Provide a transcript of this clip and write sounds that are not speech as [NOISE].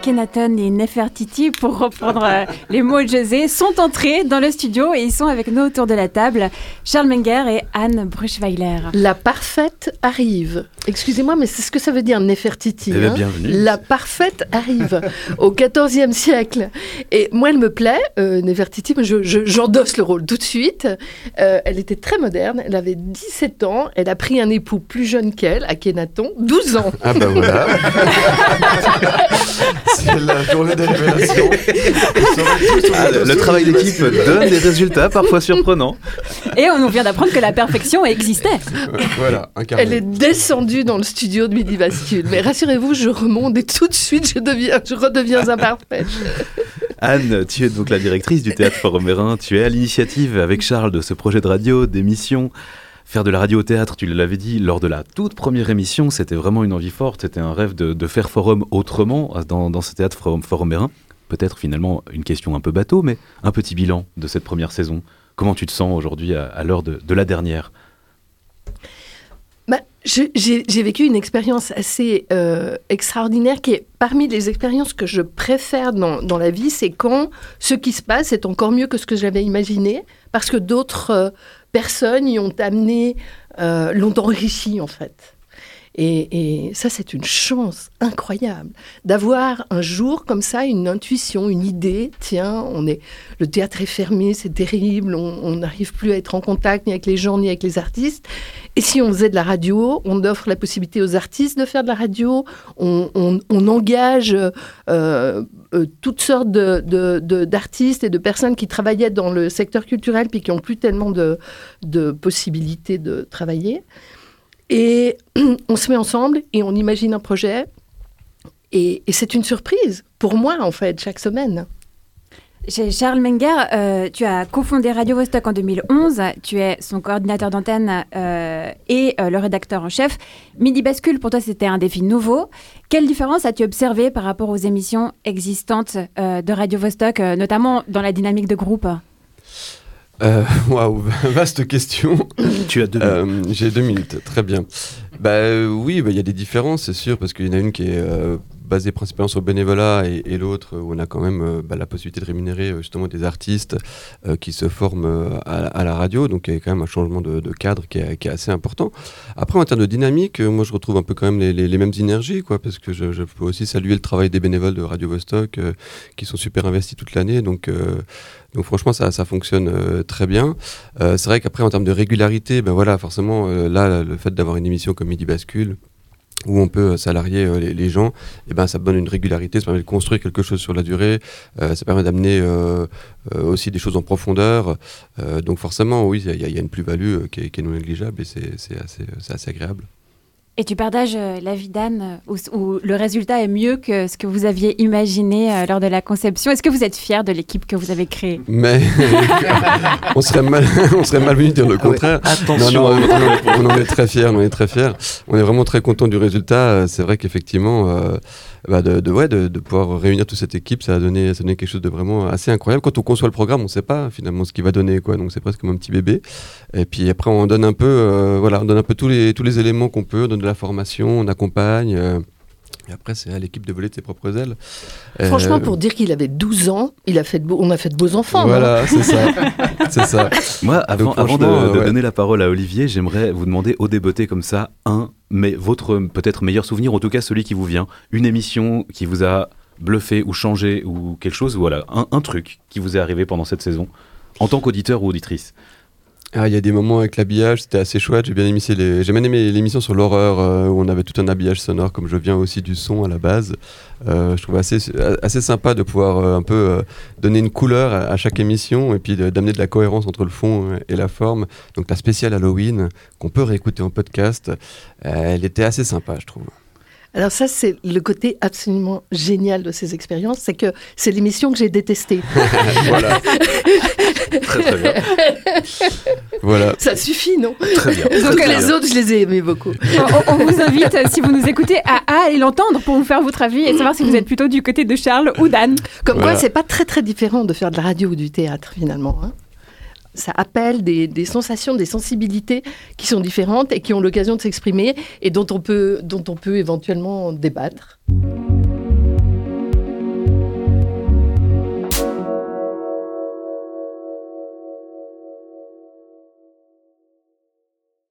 Akhenaton et Nefertiti, pour reprendre euh, [LAUGHS] les mots de José, sont entrés dans le studio et ils sont avec nous autour de la table, Charles Menger et Anne Bruchweiler. La parfaite arrive. Excusez-moi, mais c'est ce que ça veut dire Nefertiti. Eh bien, hein. bienvenue. La parfaite arrive [LAUGHS] au XIVe siècle. Et moi, elle me plaît, euh, Nefertiti, mais je- je- j'endosse le rôle tout de suite. Euh, elle était très moderne, elle avait 17 ans, elle a pris un époux plus jeune qu'elle, Akhenaton, 12 ans. Ah bah voilà. [LAUGHS] C'est la journée des révélations. [LAUGHS] Ah, le, travail d'équipe donne des résultats parfois surprenants. Et on nous vient d'apprendre que la perfection existait. Voilà, incarné. Elle est descendue dans le studio de Midi Bascule. Mais rassurez-vous, je remonte et tout de suite, je, deviens, je redeviens imparfaite. [LAUGHS] Anne, tu es donc la directrice du théâtre Forum-Mérin. Tu es à l'initiative avec Charles de ce projet de radio, d'émission. Faire de la radio au théâtre, tu l'avais dit lors de la toute première émission, c'était vraiment une envie forte. C'était un rêve de, faire Forum autrement dans, ce théâtre Forum, Forum-Mérin. Peut-être finalement une question un peu bateau, mais un petit bilan de cette première saison. Comment tu te sens aujourd'hui à, l'heure de, la dernière? Bah, j'ai vécu une expérience assez euh, extraordinaire qui est parmi les expériences que je préfère dans, dans la vie, c'est quand ce qui se passe est encore mieux que ce que j'avais imaginé, parce que d'autres euh, personnes y ont amené, euh, l'ont enrichi en fait. Et, ça, c'est une chance incroyable d'avoir un jour comme ça une intuition, une idée. Tiens, on est, le théâtre est fermé, c'est terrible, on n'arrive plus à être en contact ni avec les gens ni avec les artistes. Et si on faisait de la radio, on offre la possibilité aux artistes de faire de la radio, on, engage euh, euh, toutes sortes d'artistes et de personnes qui travaillaient dans le secteur culturel puis qui n'ont plus tellement de possibilités de travailler. Et [CLEARS THROAT] on se met ensemble et on imagine un projet. Et, c'est une surprise pour moi, en fait, chaque semaine. Chez Charles Menger, euh, tu as cofondé Radio Vostok en 2011. Tu es son coordinateur d'antenne euh, et euh, le rédacteur en chef. Midi Bascule, pour toi, c'était un défi nouveau. Quelle différence as-tu observé par rapport aux émissions existantes de Radio Vostok, notamment dans la dynamique de groupe? Euh, Waouh, vaste question. [COUGHS] Tu as deux Euh, J'ai deux minutes, très bien. Bah euh, oui, bah, il y a des différences, c'est sûr, parce qu'il y en a une qui est basée principalement sur le bénévolat et, l'autre où on a quand même euh, bah, la possibilité de rémunérer euh, justement des artistes euh, qui se forment à, la radio, donc il y a quand même un changement de, cadre qui est, assez important. Après, en termes de dynamique, moi je retrouve un peu quand même les, mêmes énergies, quoi, parce que je, peux aussi saluer le travail des bénévoles de Radio Vostok qui sont super investis toute l'année, donc franchement, ça, ça fonctionne très bien. C'est vrai qu'après, en termes de régularité, ben voilà, forcément, là, le fait d'avoir une émission comme Midi Bascule, où on peut euh, salarier euh, les, gens, et ben ça donne une régularité, ça permet de construire quelque chose sur la durée, euh, ça permet d'amener aussi des choses en profondeur. Donc forcément, oui, il y, a- une plus-value qui, est, non négligeable et c'est assez agréable. Et tu partages euh, l'avis d'Anne, euh, où, où le résultat est mieux que ce que vous aviez imaginé euh, lors de la conception. Est-ce que vous êtes fier de l'équipe que vous avez créée? Mais [LAUGHS] on serait mal, [LAUGHS] on serait malvenu de dire le contraire. Attention. Non, non, on, on- on en est très fiers, on est très fiers. On est vraiment très content du résultat. C'est vrai qu'effectivement, euh, bah, de, de- ouais, de, de pouvoir réunir toute cette équipe, ça a donné, ça a donné quelque chose de vraiment assez incroyable. Quand on conçoit le programme, on ne sait pas finalement ce qu'il va donner, quoi. Donc c'est presque comme un petit bébé. Et puis après, on donne un peu, euh, voilà, on donne un peu tous les tous les éléments qu'on peut, on donne de la formation, on accompagne. euh, et après, c'est à l'équipe de voler de ses propres ailes. Franchement, Euh, pour dire qu'il avait 12 ans, il a fait de beaux- on a fait de beaux enfants. hein. Voilà, c'est ça. [LAUGHS] c'est ça. Moi, avant, Donc, avant de, franchement, de euh, ouais. donner la parole à Olivier, j'aimerais vous demander au débeauté comme ça, un, mais votre peut-être meilleur souvenir, en tout cas celui qui vous vient, une émission qui vous a bluffé ou changé ou quelque chose, voilà, un, un truc qui vous est arrivé pendant cette saison, en tant qu'auditeur ou auditrice. Ah, il y a des moments avec l'habillage, c'était assez chouette. J'ai bien aimé les... j'ai bien aimé l'émission sur l'horreur euh, où on avait tout un habillage sonore, comme je viens aussi du son à la base. Euh, je trouvais assez assez sympa de pouvoir euh, un peu donner une couleur à, à chaque émission et puis d'amener de la cohérence entre le fond et la forme. Donc la spéciale Halloween qu'on peut réécouter en podcast, elle était assez sympa, je trouve. Alors ça, c'est le côté absolument génial de ces expériences, c'est que c'est l'émission que j'ai détestée. [LAUGHS] voilà, Très très bien. voilà. ça suffit, non? Très bien. Donc Très les bien. autres, je les ai aimés beaucoup. on, on vous invite, euh, si vous nous écoutez, à, à aller l'entendre pour vous faire votre avis et savoir si vous êtes plutôt du côté de Charles ou d'Anne. Comme Voilà. quoi, c'est pas très très différent de faire de la radio ou du théâtre finalement. hein. Ça appelle des, sensations, des sensibilités qui sont différentes et qui ont l'occasion de s'exprimer et dont on peut éventuellement débattre.